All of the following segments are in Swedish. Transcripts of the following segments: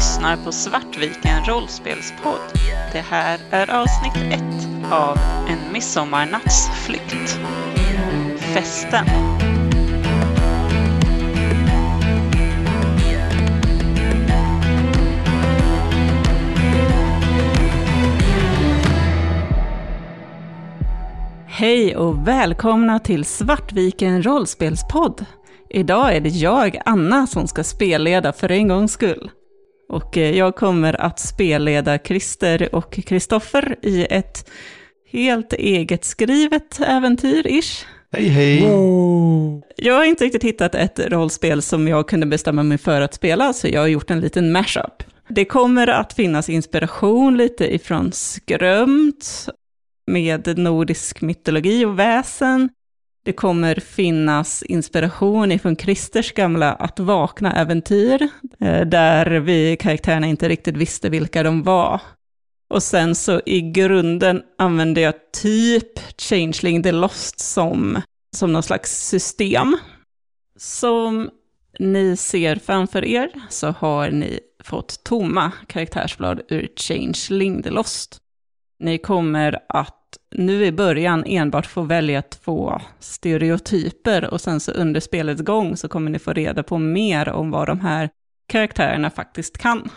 lyssnar på Svartviken rollspelspodd. Det här är avsnitt ett av En midsommarnattsflykt. Festen. Hej och välkomna till Svartviken rollspelspodd. Idag är det jag, Anna, som ska spelleda för en gångs skull. Och eh, jag kommer att spelleda Christer och Kristoffer i ett helt eget skrivet äventyr, ish. Hej hej! Jag har inte riktigt hittat ett rollspel som jag kunde bestämma mig för att spela, så jag har gjort en liten mashup. Det kommer att finnas inspiration lite ifrån Skrömt, med nordisk mytologi och väsen. Det kommer finnas inspiration ifrån Christers gamla Att vakna-äventyr, eh, där vi karaktärerna inte riktigt visste vilka de var. Och sen så i grunden använder jag typ Changeling the Lost som, som någon slags system. Som ni ser framför er så har ni fått tomma karaktärsblad ur Changeling the Lost. Ni kommer att nu i början enbart få välja två stereotyper och sen så under spelets gång så kommer ni få reda på mer om vad de här karaktärerna faktiskt kan.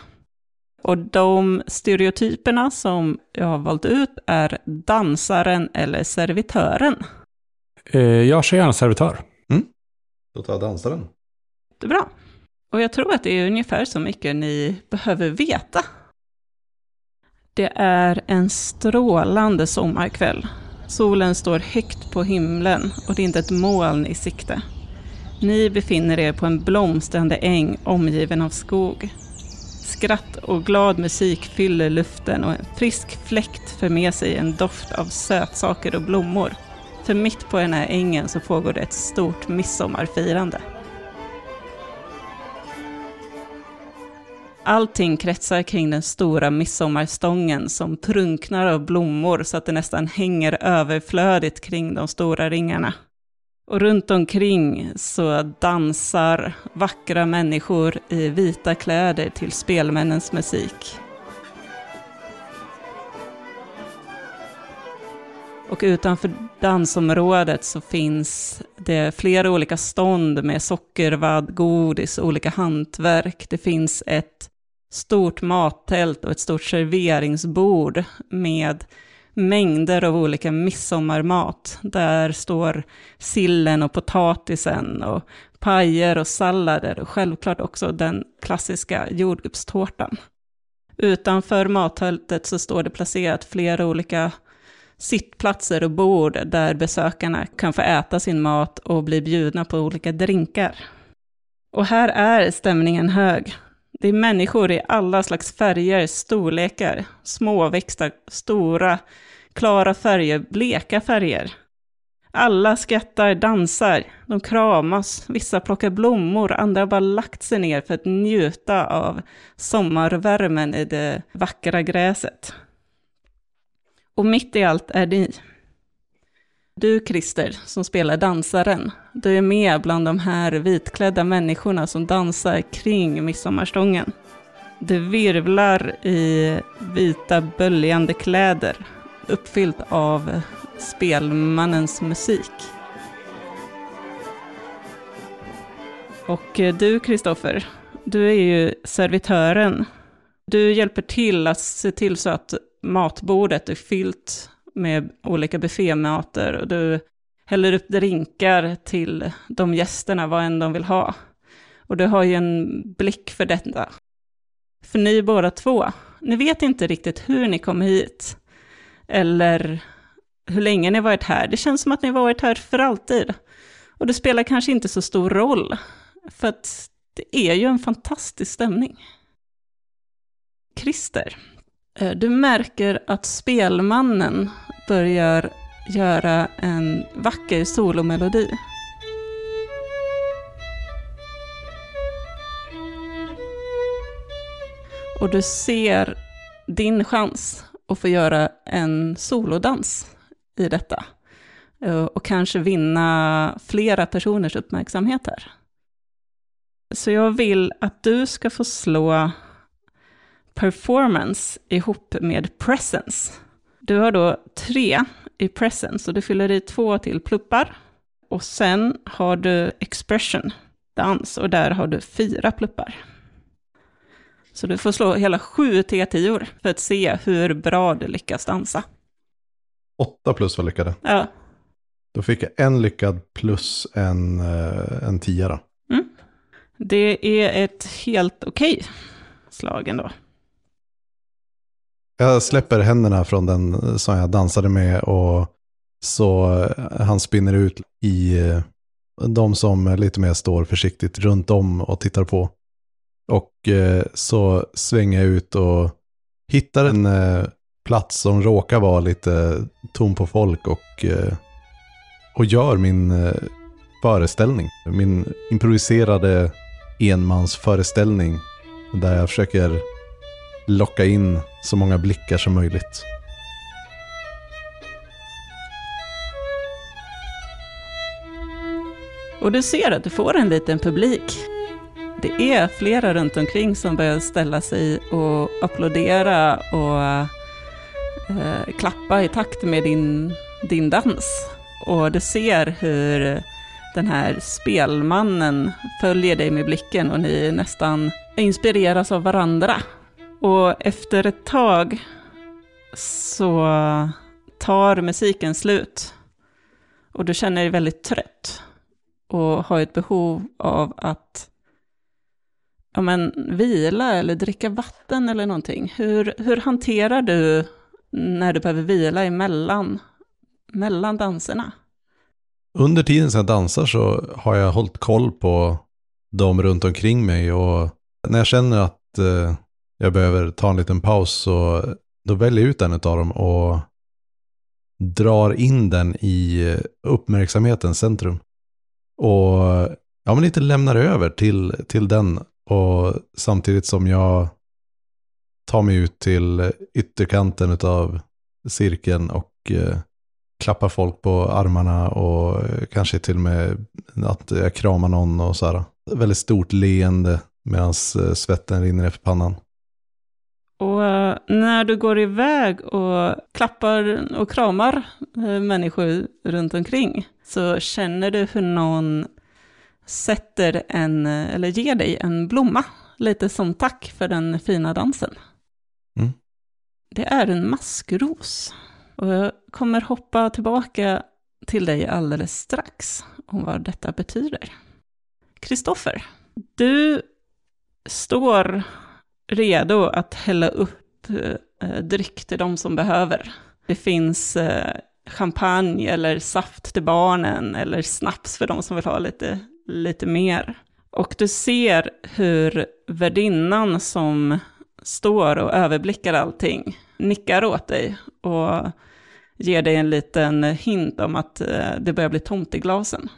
Och de stereotyperna som jag har valt ut är dansaren eller servitören. Eh, jag kör gärna servitör. Då tar jag dansaren. Det är bra. Och jag tror att det är ungefär så mycket ni behöver veta. Det är en strålande sommarkväll. Solen står högt på himlen och det är inte ett moln i sikte. Ni befinner er på en blomstrande äng omgiven av skog. Skratt och glad musik fyller luften och en frisk fläkt för med sig en doft av sötsaker och blommor. För mitt på den här ängen så pågår det ett stort midsommarfirande. Allting kretsar kring den stora midsommarstången som prunknar av blommor så att det nästan hänger överflödigt kring de stora ringarna. Och runt omkring så dansar vackra människor i vita kläder till spelmännens musik. Och utanför dansområdet så finns det flera olika stånd med sockervadd, godis, olika hantverk. Det finns ett stort mattält och ett stort serveringsbord med mängder av olika midsommarmat. Där står sillen och potatisen och pajer och sallader och självklart också den klassiska jordgubbstårtan. Utanför mattältet så står det placerat flera olika sittplatser och bord där besökarna kan få äta sin mat och bli bjudna på olika drinkar. Och här är stämningen hög. Det är människor i alla slags färger, storlekar, småväxta, stora, klara färger, bleka färger. Alla skrattar, dansar, de kramas, vissa plockar blommor, andra har bara lagt sig ner för att njuta av sommarvärmen i det vackra gräset. Och mitt i allt är ni. Du, Christer, som spelar dansaren, du är med bland de här vitklädda människorna som dansar kring midsommarstången. Du virvlar i vita böljande kläder, uppfyllt av spelmannens musik. Och eh, du, Kristoffer, du är ju servitören. Du hjälper till att se till så att matbordet är fyllt med olika buffémater och du häller upp drinkar till de gästerna, vad än de vill ha. Och du har ju en blick för detta. För ni båda två, ni vet inte riktigt hur ni kom hit. Eller hur länge ni varit här. Det känns som att ni varit här för alltid. Och det spelar kanske inte så stor roll. För att det är ju en fantastisk stämning. Christer, Eh, du märker att spelmannen börjar göra en vacker solomelodi. Och du ser din chans att få göra en solodans i detta. Eh, och kanske vinna flera personers uppmärksamhet här. Så jag vill att du ska få slå performance ihop med presence. Du har då tre i presence och du fyller i två till pluppar. Och sen har du expression, dans, och där har du fyra pluppar. Så du får slå hela sju T10 för att se hur bra du lyckas dansa. Åtta plus var lyckade. Ja, Då fick jag en lyckad plus en, eh, en tia då. det är ett helt okej slag ändå. Jag släpper händerna från den eh, som jag dansade med och så eh, han spinner ut i eh, de som lite mer står försiktigt runt om och tittar på. Och så svänger jag ut och hittar en plats som råkar vara lite tom på folk och, och gör min föreställning. Min improviserade enmansföreställning där jag försöker locka in så många blickar som möjligt. Och du ser att du får en liten publik. Det är flera runt omkring som börjar ställa sig och applådera och eh, klappa i takt med din, din dans. Och du ser hur den här spelmannen följer dig med blicken och ni nästan inspireras av varandra. Och efter ett tag så tar musiken slut. Och du känner dig väldigt trött och har ett behov av att ja, men, vila eller dricka vatten eller någonting. Hur, hur hanterar du när du behöver vila emellan mellan danserna? Under tiden som jag dansar så har jag hållit koll på de runt omkring mig och när jag känner att eh, jag behöver ta en liten paus så då väljer jag ut en av dem och drar in den i uppmärksamhetens centrum. Och ja, men lite lämnar över till, till den och samtidigt som jag tar mig ut till ytterkanten av cirkeln och eh, klappar folk på armarna och eh, kanske till och med att jag kramar någon och så här. Väldigt stort leende medan eh, svetten rinner efter pannan. Och eh, när du går iväg och klappar och kramar eh, människor runt omkring så känner du hur någon sätter en, eh, eller ger dig en blomma, lite som tack för den fina dansen. Mm. Det är en maskros. Och jag kommer hoppa tillbaka till dig alldeles strax om vad detta betyder. Kristoffer, du står redo att hälla upp eh, dryck till de som behöver. Det finns eh, champagne eller saft till barnen eller snaps för de som vill ha lite, lite mer. Och du ser hur värdinnan som står och överblickar allting nickar åt dig och ger dig en liten hint om att eh, det börjar bli tomt i glasen.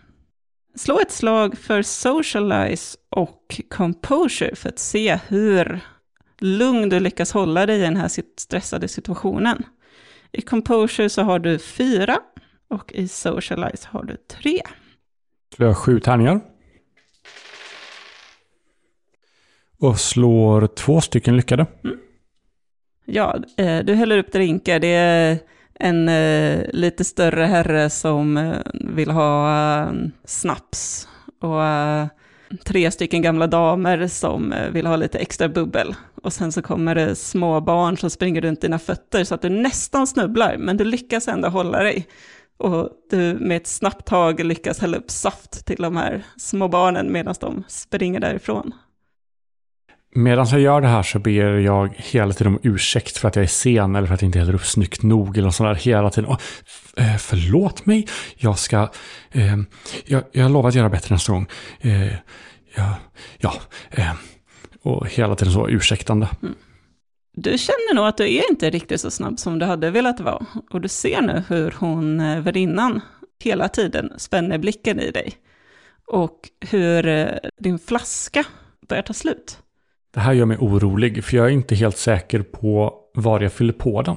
Slå ett slag för socialize och composure för att se hur lugn du lyckas hålla dig i den här stressade situationen. I composure så har du fyra och i socialize har du tre. Slår jag sju tärningar. Och slår två stycken lyckade. Ja, eh, du häller upp drinkar. Det är en eh, lite större herre som eh, vill ha snaps. Och tre stycken gamla damer som vill ha lite extra bubbel. Och sen så kommer det små barn som springer runt dina fötter så att du nästan snubblar, men du lyckas ändå hålla dig. Och du med ett snabbt tag lyckas hälla upp saft till de här små barnen medan de springer därifrån. Medan jag gör det här så ber jag hela tiden om ursäkt för att jag är sen eller för att jag inte häller upp snyggt nog eller något sånt där hela tiden. Och, eh, förlåt mig, jag ska... Eh, jag, jag lovar att göra bättre nästa gång. Eh, ja, ja eh, och hela tiden så ursäktande. Du känner nog att du är inte riktigt så snabb som du hade velat vara. Och du ser nu hur hon, eh, värdinnan, hela tiden spänner blicken i dig. Och hur eh, din flaska börjar ta slut. Det här gör mig orolig för jag är inte helt säker på var jag fyller på den.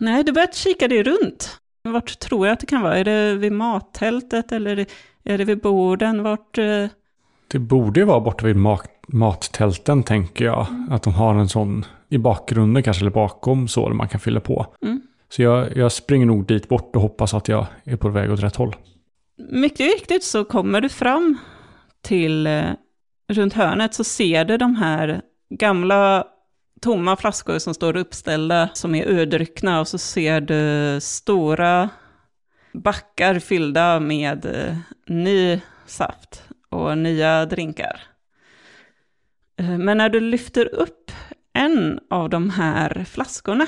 Nej, du börjar kika dig runt. Vart tror jag att det kan vara? Är det vid mattältet eller är det vid borden? Vart... eh, Det borde ju vara borta vid mat, mattälten tänker jag. Att de har en sån i bakgrunden kanske, eller bakom så, där man kan fylla på. Mm. Så jag, jag springer nog dit bort och hoppas att jag är på väg åt rätt håll. Mycket riktigt så kommer du fram till eh, runt hörnet så ser du de här gamla tomma flaskor som står uppställda som är urdruckna och så ser du stora backar fyllda med eh, ny saft och nya drinkar. Eh, Men när du lyfter upp en av de här flaskorna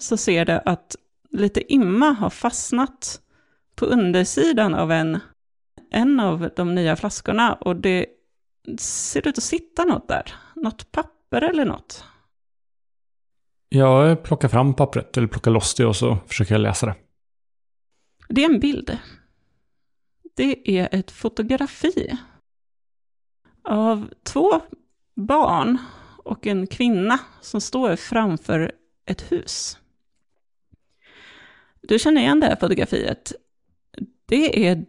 så ser du att lite imma har fastnat på undersidan av en, en av de nya flaskorna och det ser ut att sitta något där. Något papper eller något. Jag plockar fram pappret, eller plockar loss det och så försöker jag läsa det. Det är en bild. Det är ett fotografi av två barn och en kvinna som står framför ett hus. Du känner igen det här fotografiet. Det är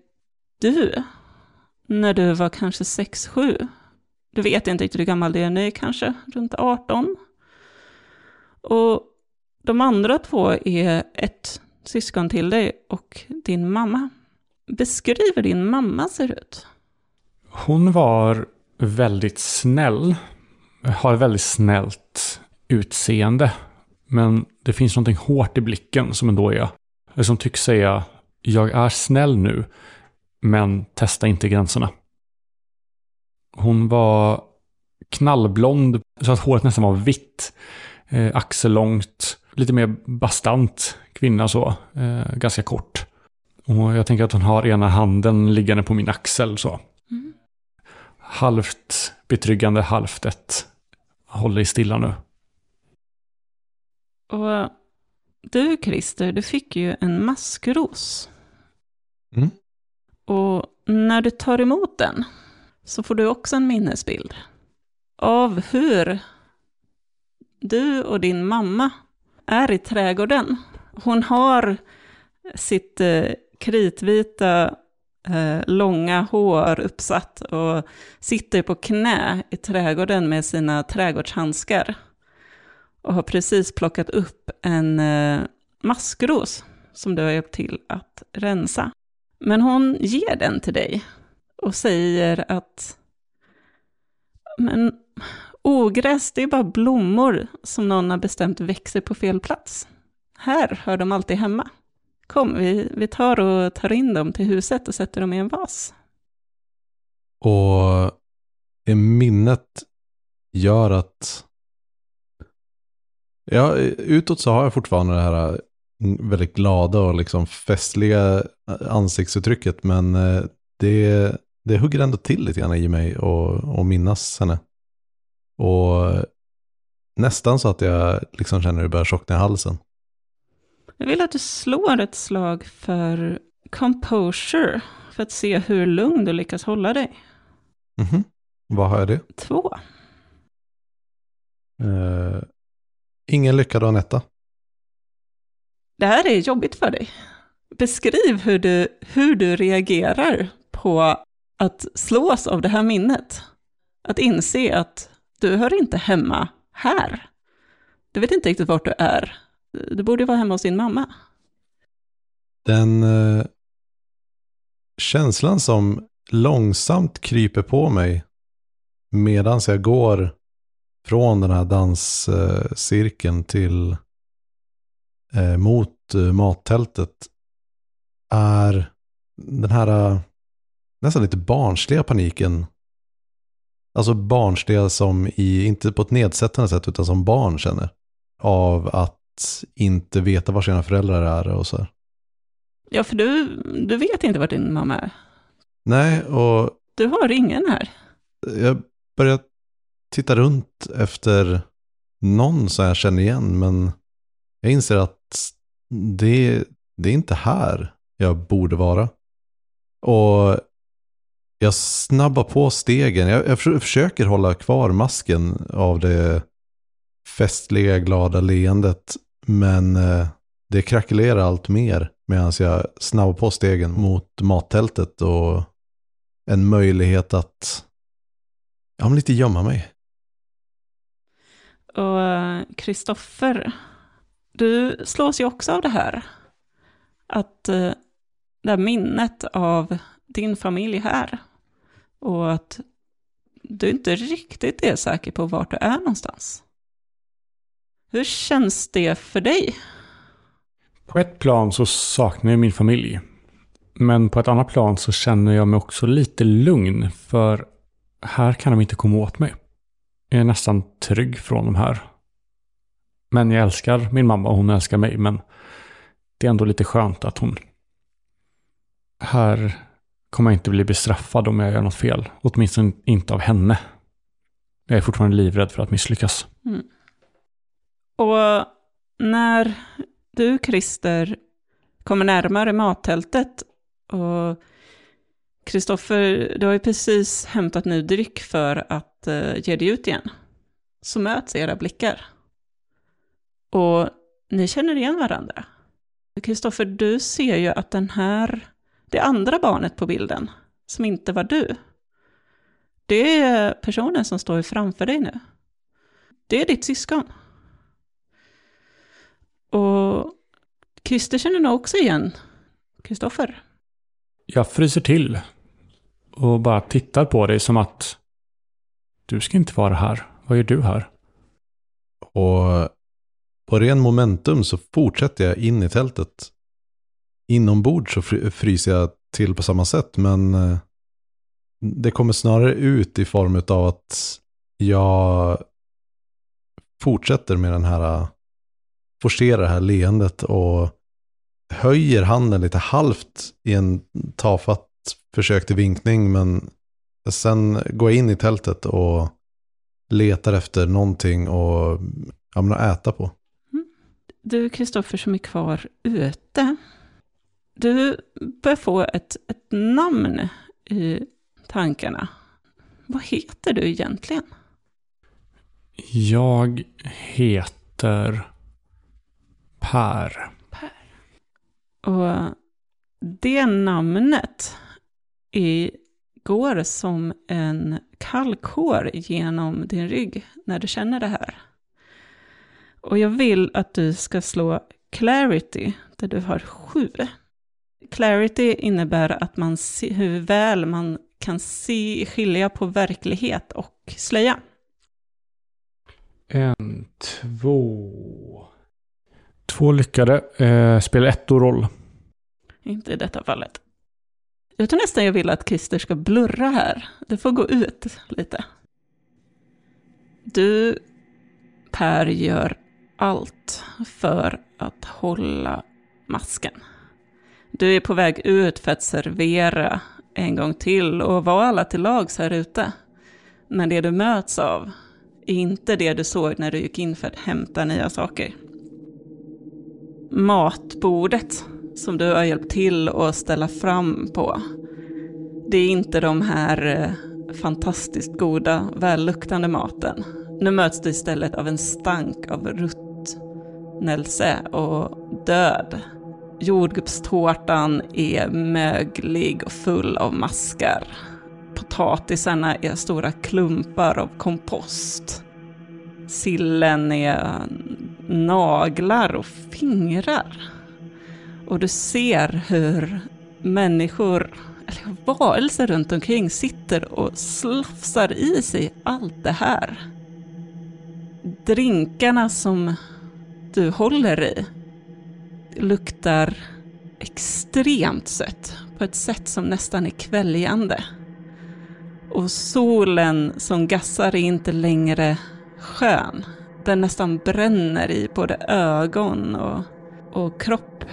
du när du var kanske 6-7. Du vet inte riktigt hur gammal det är nu, kanske runt 18. Och de andra två är ett syskon till dig och din mamma. Beskriv hur din mamma ser ut. Hon var väldigt snäll. Har väldigt snällt utseende. Men det finns någonting hårt i blicken som ändå är. Eller som tycks säga, jag är snäll nu, men testa inte gränserna. Hon var knallblond, så att håret nästan var vitt. Eh, axellångt, lite mer bastant kvinna så, eh, ganska kort. Och jag tänker att hon har ena handen liggande på min axel så. Mm. Halvt betryggande, halvt ett håll dig stilla nu. Och du, Christer, du fick ju en maskros. Mm. Och när du tar emot den så får du också en minnesbild av hur du och din mamma är i trädgården. Hon har sitt eh, kritvita eh, långa hår uppsatt och sitter på knä i trädgården med sina trädgårdshandskar. Och har precis plockat upp en eh, maskros som du har hjälpt till att rensa. Men hon ger den till dig och säger att men ogräs, det är bara blommor som någon har bestämt växer på fel plats. Här hör de alltid hemma. Kom, vi, vi tar och tar in dem till huset och sätter dem i en vas. Och det minnet gör att... Ja, utåt så har jag fortfarande det här mm, väldigt glada och liksom festliga eh, ansiktsuttrycket. Men eh, det, det hugger ändå till lite grann i mig och, och minnas henne. Och nästan så att jag liksom känner hur det börjar tjockna i halsen. Jag vill att du slår ett slag för composure, för att se hur lugn du lyckas hålla dig. Mhm. Vad har jag det? Två. Eh, ingen lyckad och en etta. Det här är jobbigt för dig. Beskriv hur du, hur du reagerar på att slås av det här minnet. Att inse att du hör inte hemma här. Du vet inte riktigt vart du är. Du borde vara hemma hos din mamma. Den eh, känslan som långsamt kryper på mig medan jag går från den här danscirkeln till eh, mot eh, mattältet är den här eh, nästan lite barnsliga paniken. Alltså barnsliga som i, inte på ett nedsättande sätt, utan som barn känner. Av att inte veta var sina föräldrar är och så här. Ja, för du, du vet inte vart din mamma är. Nej, och Du har ingen här. jag börjar titta runt efter någon som jag känner igen, men jag inser att det, det är inte här jag borde vara. Och jag snabbar på stegen. Jag, jag för- försöker hålla kvar masken av det festliga, glada leendet. Men eh, det krackelerar allt mer medan jag snabbar på stegen mot mattältet och en möjlighet att ja, men lite gömma mig. Och Kristoffer, du slås ju också av det här. Att eh, det här minnet av din familj här. Och att du inte riktigt är säker på vart du är någonstans. Hur känns det för dig? På ett plan så saknar jag min familj. Men på ett annat plan så känner jag mig också lite lugn. För här kan de inte komma åt mig. Jag är nästan trygg från de här. Men jag älskar min mamma och hon älskar mig. Men det är ändå lite skönt att hon... Här kommer jag inte bli bestraffad om jag gör något fel. Åtminstone inte av henne. Jag är fortfarande livrädd för att misslyckas. Mm. Och när du, Christer, kommer närmare mattältet och Kristoffer, du har ju precis hämtat ny dryck för att eh, ge dig ut igen. Så möts era blickar. Och ni känner igen varandra. Kristoffer, du ser ju att den här, det andra barnet på bilden, som inte var du, det är personen som står framför dig nu. Det är ditt syskon. Och Christer känner nog också igen Kristoffer. Jag fryser till och bara tittar på dig som att du ska inte vara här. Vad gör du här? Och på ren momentum så fortsätter jag in i tältet. Inombords så fryser jag till på samma sätt, men eh, det kommer snarare ut i form av att jag fortsätter med den här, forcerar det här leendet och höjer handen lite halvt i en tafatt försök till vinkning, men sen går jag in i tältet och letar efter någonting och ja, att äta på. Mm. Du, Kristoffer, som är kvar ute, du börjar få ett, ett namn i tankarna. Vad heter du egentligen? Jag heter Per. Per. Och det namnet är, går som en kalkhår genom din rygg när du känner det här. Och jag vill att du ska slå clarity, där du har sju. Clarity innebär att man ser hur väl man kan se, skilja på verklighet och slöja. En, två... Två lyckade. Eh, spelar ettor-roll. Inte i detta fallet. Jag tror nästan jag vill att Christer ska blurra här. Det får gå ut lite. Du, Per, gör allt för att hålla masken. Du är på väg ut för att servera en gång till och vara alla till lags här ute. Men det du möts av är inte det du såg när du gick in för att hämta nya saker. Matbordet som du har hjälpt till att ställa fram på, det är inte de här eh, fantastiskt goda, välluktande maten. Nu möts du istället av en stank av ruttnelse och död. Jordgubbstårtan är möglig och full av maskar. Potatisarna är stora klumpar av kompost. Sillen är naglar och fingrar. Och du ser hur människor, eller varelser runt omkring sitter och slafsar i sig allt det här. Drinkarna som du håller i luktar extremt sött på ett sätt som nästan är kväljande. Och solen som gassar är inte längre skön. Den nästan bränner i både ögon och, och kropp.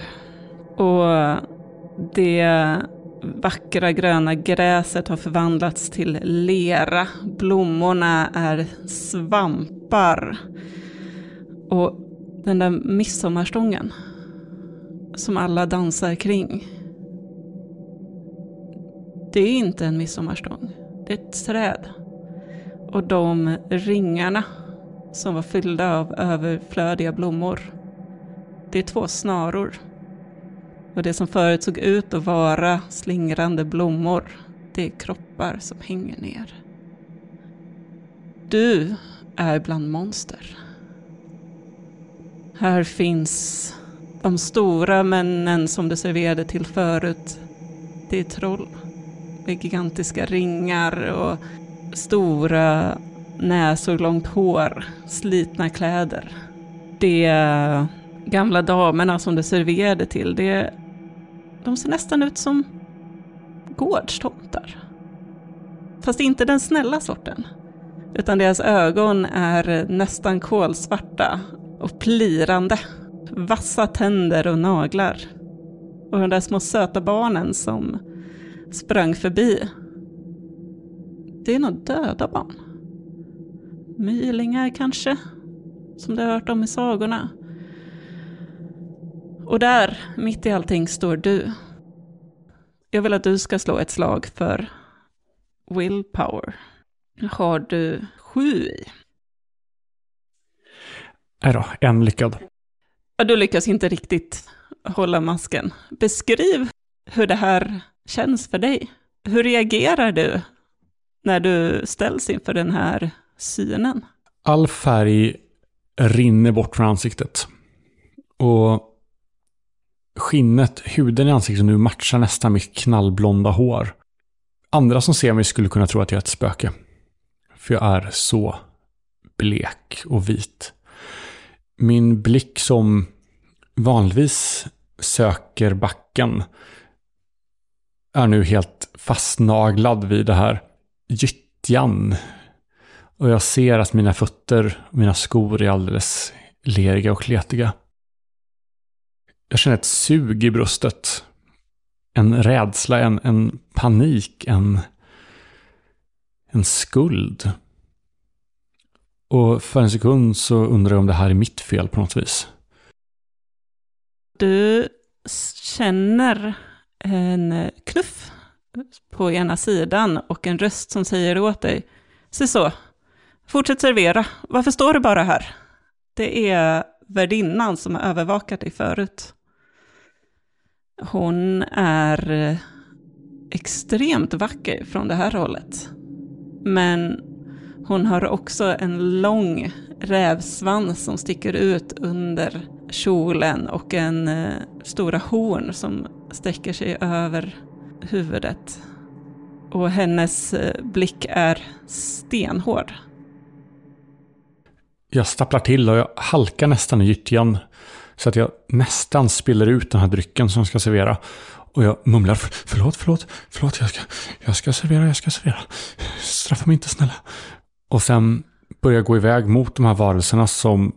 Och det vackra gröna gräset har förvandlats till lera. Blommorna är svampar. Och den där midsommarstången som alla dansar kring. Det är inte en midsommarstång. Det är ett träd. Och de ringarna som var fyllda av överflödiga blommor. Det är två snaror. Och det som förut såg ut att vara slingrande blommor, det är kroppar som hänger ner. Du är bland monster. Här finns de stora männen som du serverade till förut. Det är troll med gigantiska ringar och stora näsor, långt hår, slitna kläder. De gamla damerna som det serverade till, det, de ser nästan ut som gårdstomtar. Fast inte den snälla sorten. Utan deras ögon är nästan kolsvarta och plirande. Vassa tänder och naglar. Och de där små söta barnen som sprang förbi. Det är nog döda barn. Mylingar kanske, som du har hört om i sagorna. Och där, mitt i allting, står du. Jag vill att du ska slå ett slag för willpower. Har du sju i? Nej då, en lyckad. Ja, du lyckas inte riktigt hålla masken. Beskriv hur det här känns för dig. Hur reagerar du när du ställs inför den här synen? All färg rinner bort från ansiktet. Och skinnet, huden i ansiktet nu matchar nästan mitt knallblonda hår. Andra som ser mig skulle kunna tro att jag är ett spöke. För jag är så blek och vit. Min blick som vanligtvis söker backen är nu helt fastnaglad vid det här gyttjan. Och jag ser att mina fötter och mina skor är alldeles leriga och kletiga. Jag känner ett sug i bröstet. En rädsla, en, en panik, en, en skuld. Och för en sekund så undrar jag om det här är mitt fel på något vis. Du känner en knuff på ena sidan och en röst som säger åt dig, se så, fortsätt servera, varför står du bara här? Det är värdinnan som har övervakat dig förut. Hon är eh, extremt vacker från det här hållet. Men hon har också en lång rävsvans som sticker ut under kjolen och en eh, stora horn som sträcker sig över huvudet. Och hennes eh, blick är stenhård. Jag stapplar till och jag halkar nästan i gyttjan. Så att jag nästan spiller ut den här drycken som jag ska servera. Och jag mumlar, förlåt, förlåt, förlåt, jag ska, jag ska servera, jag ska servera. Straffa mig inte snälla. Och sen börjar jag gå iväg mot de här varelserna som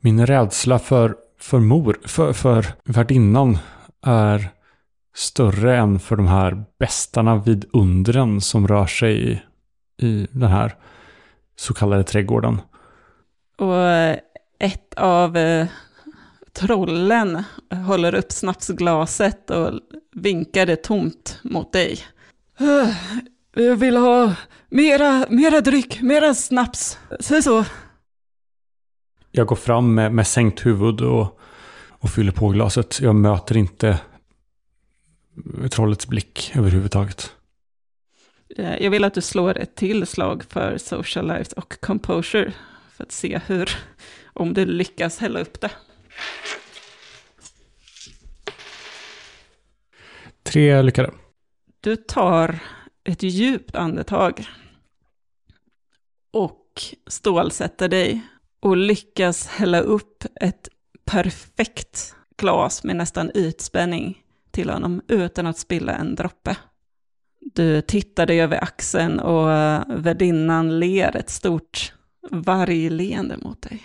min rädsla för, för mor, för, för värdinnan är större än för de här bästarna vid undren som rör sig i, i den här så kallade trädgården. Och ett av eh, trollen håller upp snapsglaset och vinkar det tomt mot dig. Jag vill ha mera, mera dryck, mera snaps. Säg så. Jag går fram med, med sänkt huvud och, och fyller på glaset. Jag möter inte trollets blick överhuvudtaget. Eh, jag vill att du slår ett till slag för social life och composure. För att se hur, om du lyckas hälla upp det. Tre lyckade. Du tar ett djupt andetag. Och stålsätter dig. Och lyckas hälla upp ett perfekt glas med nästan ytspänning till honom utan att spilla en droppe. Du tittar dig över axeln och värdinnan ler ett stort vargleende mot dig.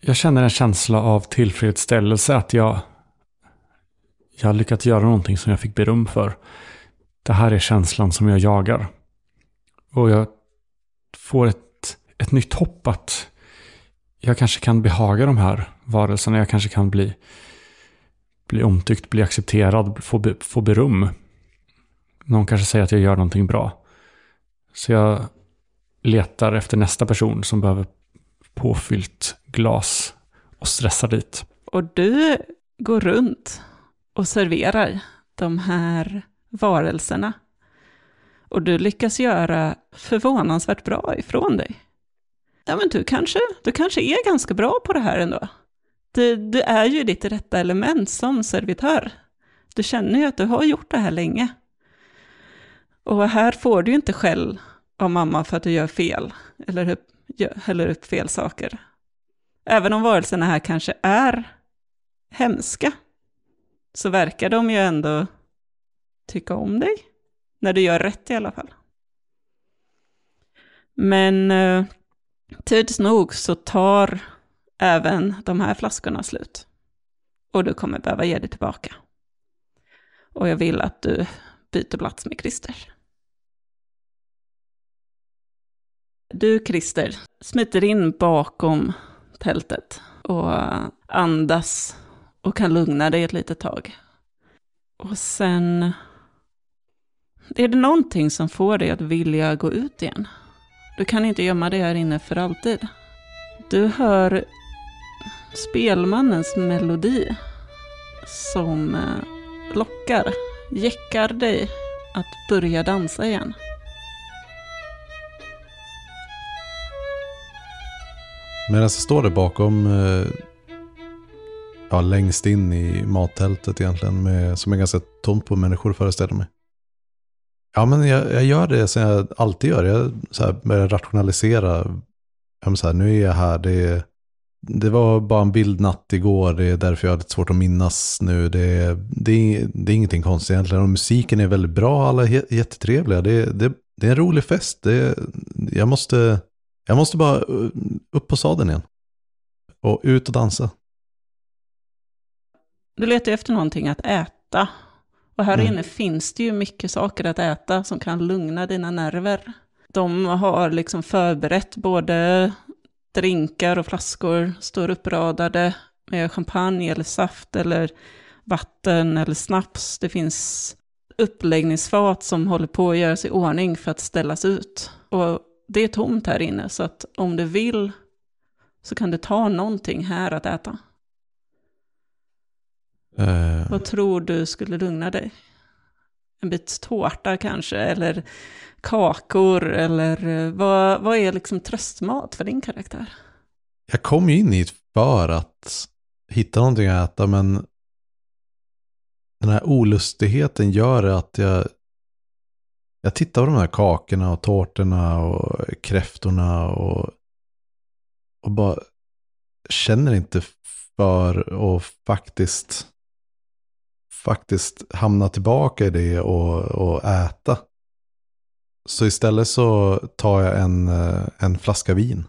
Jag känner en känsla av tillfredsställelse att jag, jag har lyckats göra någonting som jag fick beröm för. Det här är känslan som jag jagar. Och jag får ett, ett nytt hopp att jag kanske kan behaga de här varelserna. Jag kanske kan bli, bli omtyckt, bli accepterad, få, få beröm. Någon kanske säger att jag gör någonting bra. Så jag letar efter nästa person som behöver påfyllt glas och stressar dit. Och du går runt och serverar de här varelserna. Och du lyckas göra förvånansvärt bra ifrån dig. Ja, men du kanske, du kanske är ganska bra på det här ändå. Du, du är ju ditt rätta element som servitör. Du känner ju att du har gjort det här länge. Och här får du ju inte skäll av mamma för att du gör fel, eller häller upp fel saker. Även om varelserna här kanske är hemska, så verkar de ju ändå tycka om dig. När du gör rätt i alla fall. Men eh, tids nog så tar även de här flaskorna slut. Och du kommer behöva ge det tillbaka. Och jag vill att du byter plats med Christer. Du, Christer, smiter in bakom tältet och andas och kan lugna dig ett litet tag. Och sen... Är det någonting som får dig att vilja gå ut igen? Du kan inte gömma dig här inne för alltid. Du hör spelmannens melodi som eh, lockar, jäckar dig att börja dansa igen. Medan jag står där bakom, eh, ja, längst in i mattältet egentligen, med, som är ganska tomt på människor föreställer mig. Ja, men jag, jag, gör det som jag alltid gör. Jag så här, börjar rationalisera. Jag så här, nu är jag här, det, det var bara en bildnatt igår, det är därför jag har lite svårt att minnas nu. Det, det, det är ingenting konstigt egentligen. Och musiken är väldigt bra, alla är jättetrevliga. Det, det, det är en rolig fest. Det, jag, måste, jag måste bara upp på sadeln igen. Och ut och dansa. Du letar efter någonting att äta. Och här mm. inne finns det ju mycket saker att äta som kan lugna dina nerver. De har liksom förberett både drinkar och flaskor, står uppradade med champagne eller saft eller vatten eller snaps. Det finns uppläggningsfat som håller på att göras i ordning för att ställas ut. Och det är tomt här inne, så att om du vill så kan du ta någonting här att äta. Uh. Vad tror du skulle lugna dig? En bit tårta kanske, eller kakor, eller eh, vad, vad är liksom tröstmat för din karaktär? Jag kom ju in hit för att hitta någonting att äta, men den här olustigheten gör att jag, jag tittar på de här kakorna och tårtorna och kräftorna och, och bara känner inte för att faktiskt faktiskt hamna tillbaka i det och, och äta. Så istället så tar jag en, eh, en flaska vin.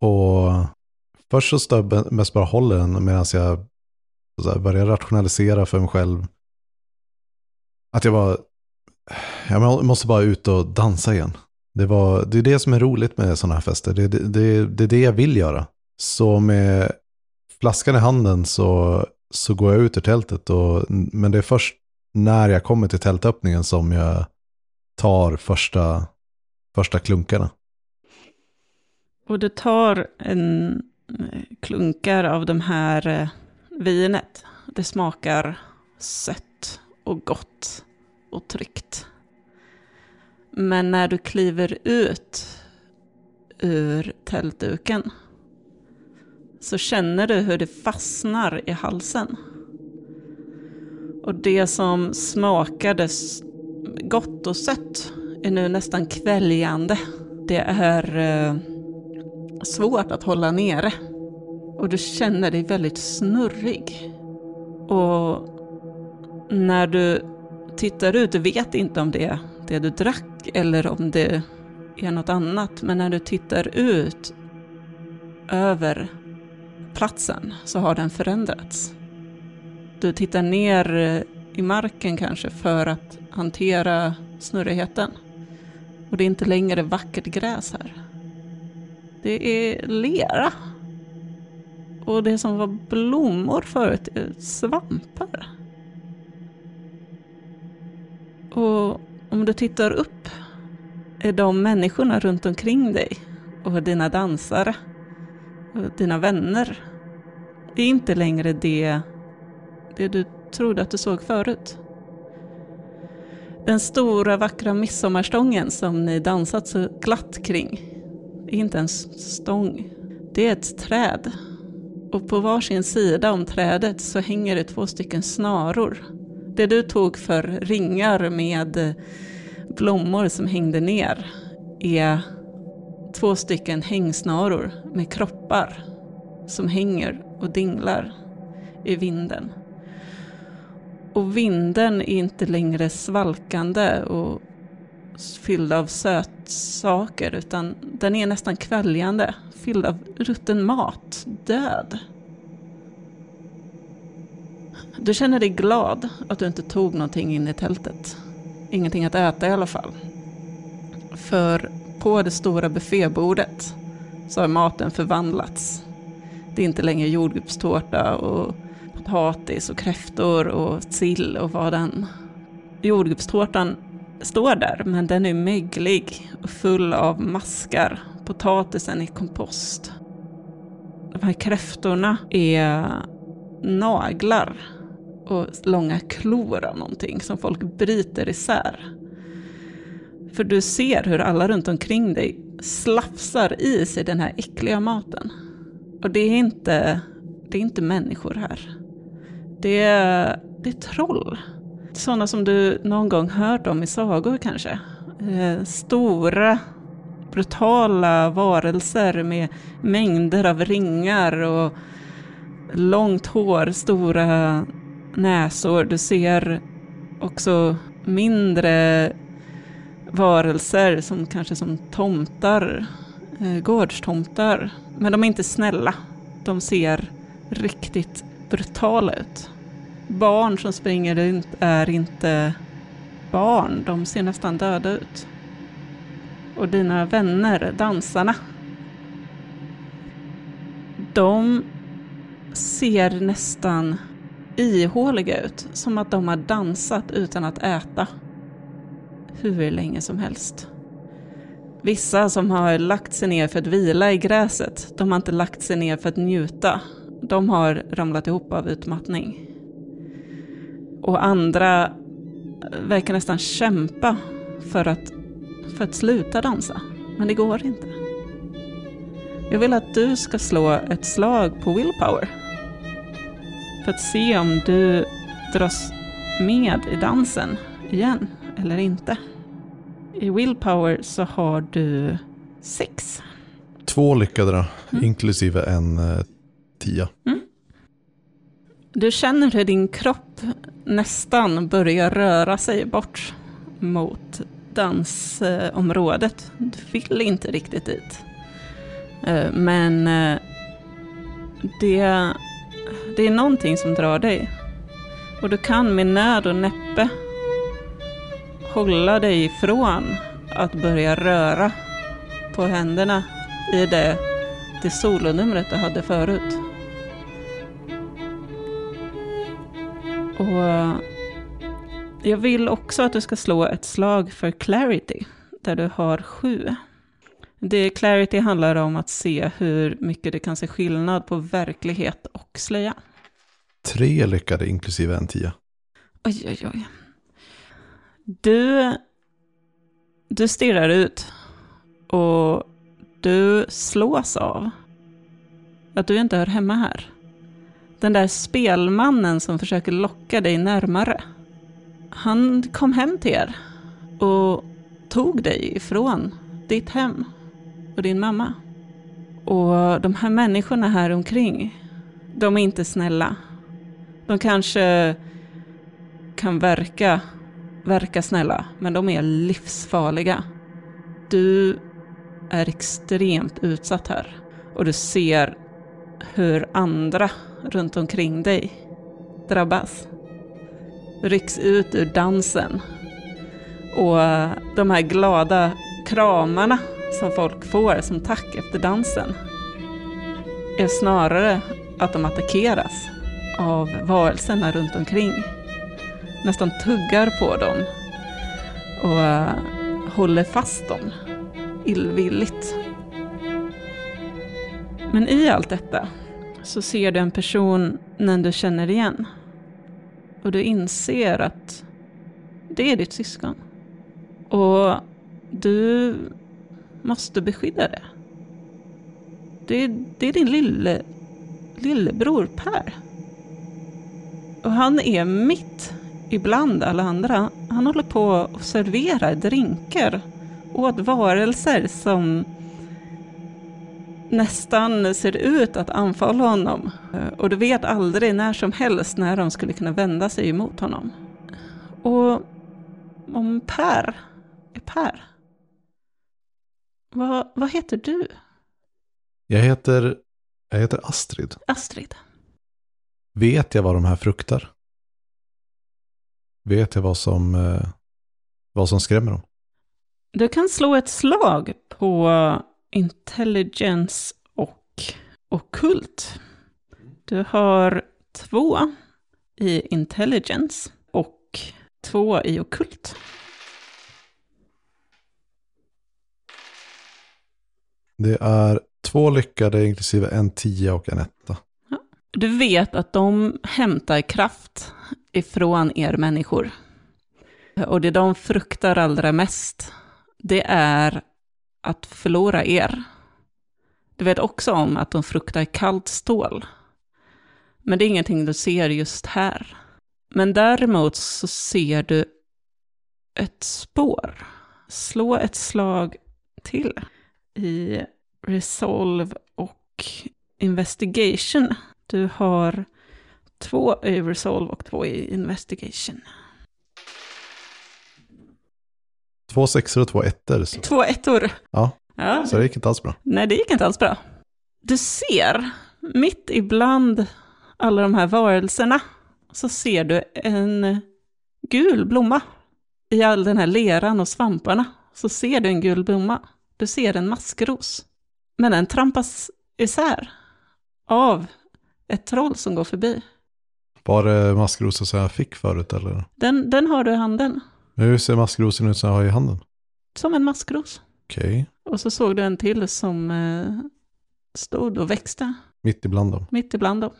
Och först så står jag mest bara håller den medan jag börjar rationalisera för mig själv. Att jag bara, jag måste bara ut och dansa igen. Det, var, det är det som är roligt med sådana här fester. Det, det, det, det är det jag vill göra. Så med flaskan i handen så så går jag ut ur tältet. Och, men det är först när jag kommer till tältöppningen som jag tar första, första klunkarna. Och du tar en eh, klunkar av de här eh, vinet. Det smakar sött och gott och tryggt. Men när du kliver ut ur tältduken så känner du hur det fastnar i halsen. Och det som smakade gott och sött är nu nästan kväljande. Det är eh, svårt att hålla nere. Och du känner dig väldigt snurrig. Och när du tittar ut, du vet inte om det är det du drack eller om det är något annat, men när du tittar ut över platsen så har den förändrats. Du tittar ner eh, i marken kanske för att hantera snurrigheten. Och det är inte längre vackert gräs här. Det är lera. Och det som var blommor förut är svampar. Och om du tittar upp är de människorna runt omkring dig och dina dansare och dina vänner är inte längre det, det du trodde att du såg förut. Den stora vackra midsommarstången som ni dansat så glatt kring är inte en stång. Det är ett träd Och på varsin sida om trädet så hänger det två stycken snaror. Det du tog för ringar med blommor som hängde ner är två stycken hängsnaror med kroppar som hänger och dinglar i vinden. Och vinden är inte längre svalkande och fylld av sötsaker utan den är nästan kväljande, fylld av rutten mat, död. Du känner dig glad att du inte tog någonting in i tältet. Ingenting att äta i alla fall. För på det stora buffébordet så har maten förvandlats. Det är inte längre jordgubbstårta och potatis och kräftor och sill och vad den. Jordgubbstårtan står där, men den är möglig och full av maskar. Potatisen är kompost. De här kräftorna är naglar och långa klor av någonting som folk bryter isär. För du ser hur alla runt omkring dig slafsar i sig den här äckliga maten. Och det är inte, det är inte människor här. Det är, det är troll. Sådana som du någon gång hört om i sagor kanske. Eh, stora, brutala varelser med mängder av ringar och långt hår, stora näsor. Du ser också mindre varelser som kanske som tomtar, eh, gårdstomtar. Men de är inte snälla. De ser riktigt brutala ut. Barn som springer runt är inte barn, de ser nästan döda ut. Och dina vänner, dansarna, de ser nästan ihåliga ut, som att de har dansat utan att äta hur länge som helst. Vissa som har lagt sig ner för att vila i gräset, de har inte lagt sig ner för att njuta. De har ramlat ihop av utmattning. Och andra verkar nästan kämpa för att, för att sluta dansa. Men det går inte. Jag vill att du ska slå ett slag på willpower. För att se om du dras med i dansen igen eller inte. I willpower så har du sex. Två lyckade då, mm. inklusive en eh, tia. Mm. Du känner hur din kropp nästan börjar röra sig bort mot dansområdet. Du vill inte riktigt dit. Eh, men eh, det, det är någonting som drar dig. Och du kan med nöd och näppe hålla dig ifrån att börja röra på händerna i det, det solonumret du hade förut. Och eh, jag vill också att du ska slå ett slag för clarity, där du har sju. Det clarity handlar om att se hur mycket det kan se skillnad på verklighet och slöja. Tre lyckade inklusive en tia. Oj, oj, oj. Du, du stirrar ut och du slås av att du inte hör hemma här. Den där spelmannen som försöker locka dig närmare. Han kom hem till er och tog dig ifrån ditt hem och din mamma. Och de här människorna här omkring, de är inte snälla. De kanske kan verka verka snälla, men de är livsfarliga. Du är extremt utsatt här och du ser hur andra runt omkring dig drabbas. Rycks ut ur dansen och de här glada kramarna som folk får som tack efter dansen är snarare att de attackeras av varelserna runt omkring nästan tuggar på dem och eh, håller fast dem illvilligt. Men i allt detta så ser du en person när du känner igen. Och du inser att det är ditt syskon. Och du måste beskydda det. Det, det är din lille, lillebror Per. Och han är mitt ibland alla andra. Han håller på att servera drinkar åt varelser som nästan ser ut att anfalla honom. Och du vet aldrig när som helst när de skulle kunna vända sig emot honom. Och om Per är Per, vad, vad heter du? Jag heter, jag heter Astrid. Astrid. Vet jag vad de här fruktar? Vet jag vad som, eh, vad som skrämmer dem? Du kan slå ett slag på intelligence och okult. Du har två i intelligence och två i okult. Det är två lyckade inklusive en tia och en etta. Du vet att de hämtar kraft ifrån er människor. Och det de fruktar allra mest, det är att förlora er. Du vet också om att de fruktar kallt stål. Men det är ingenting du ser just här. Men däremot så ser du ett spår. Slå ett slag till i Resolve och Investigation. Du har två i Resolve och två i Investigation. Två sexor och två ettor. Så. Två ettor. Ja, Ja. så det gick inte alls bra. Nej, det gick inte alls bra. Du ser, mitt ibland alla de här varelserna, så ser du en gul blomma. I all den här leran och svamparna så ser du en gul blomma. Du ser en maskros. Men den trampas isär av ett troll som går förbi. Var det maskrosen som jag fick förut eller? Den, den har du i handen, Hur ser maskrosen ut som jag har i handen? som en maskros. Okej, Och så såg du en till som eh, stod och växte mitt ibland dem. mitt ibland dem.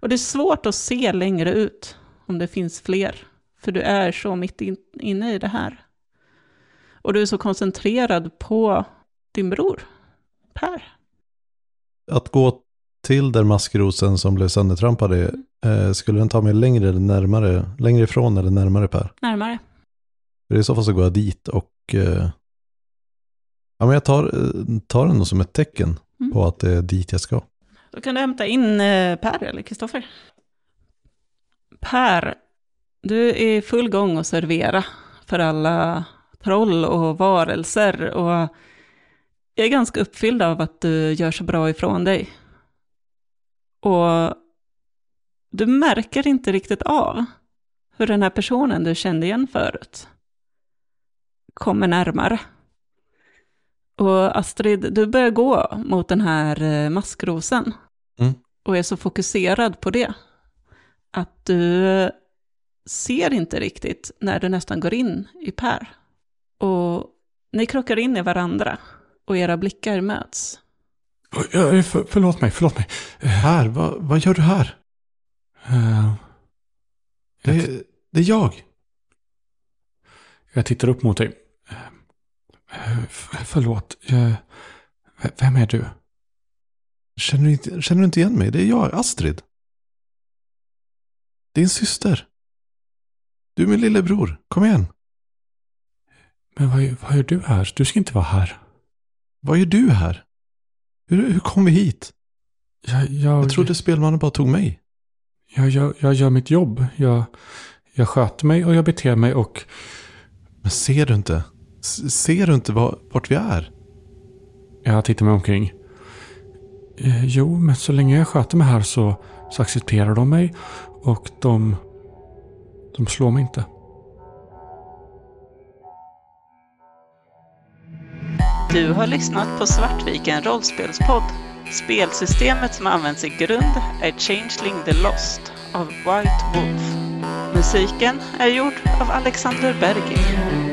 Och det är svårt att se längre ut om det finns fler, för du är så mitt in, inne i det här. Och du är så koncentrerad på din bror, Per. Att gå till där maskrosen som blev söndertrampad är, eh, skulle den ta mig längre eller närmare, längre ifrån eller närmare Per? Närmare. För i så fall så går jag dit och eh, ja, men jag tar, eh, tar den som ett tecken Mm. på att det är dit jag ska. Då kan du hämta in eh, Per eller Kristoffer. Per, du är i full gång att servera för alla troll och varelser och jag är ganska uppfylld av att du gör så bra ifrån dig. Och du märker inte riktigt av hur den här personen du kände igen förut kommer närmare. Och Astrid, du börjar gå mot den här eh, maskrosen. Mm. Och är så fokuserad på det. Att du eh, ser inte riktigt när du nästan går in i Per. Och ni krockar in i varandra. Och era blickar möts. För, förlåt mig, förlåt mig. Här, vad, vad gör du här? Eh, Det, det är jag. jag tittar upp mot dig. Eh, Förlåt. V- vem är du? Känner du, inte, känner du inte igen mig? Det är jag, Astrid. Din syster. Du är min lillebror. Kom igen. Men vad, vad gör du här? Du ska inte vara här. Vad gör du här? Hur, hur kom vi hit? Jag, jag, Jag trodde spelmannen bara tog mig. jag, jag, jag gör mitt jobb. Jag, jag sköter mig och jag beter mig och Men ser du inte? S- Ser du inte var, vart vi är? jag tittar mig omkring. Eh, jo, men så länge jag sköter mig här så, så accepterar de mig och de, de slår mig inte. Du har lyssnat på Svartviken rollspelspodd. Spelsystemet som används i grund är Changeling the Lost av White Wolf. Musiken är gjord av Alexander Bergin.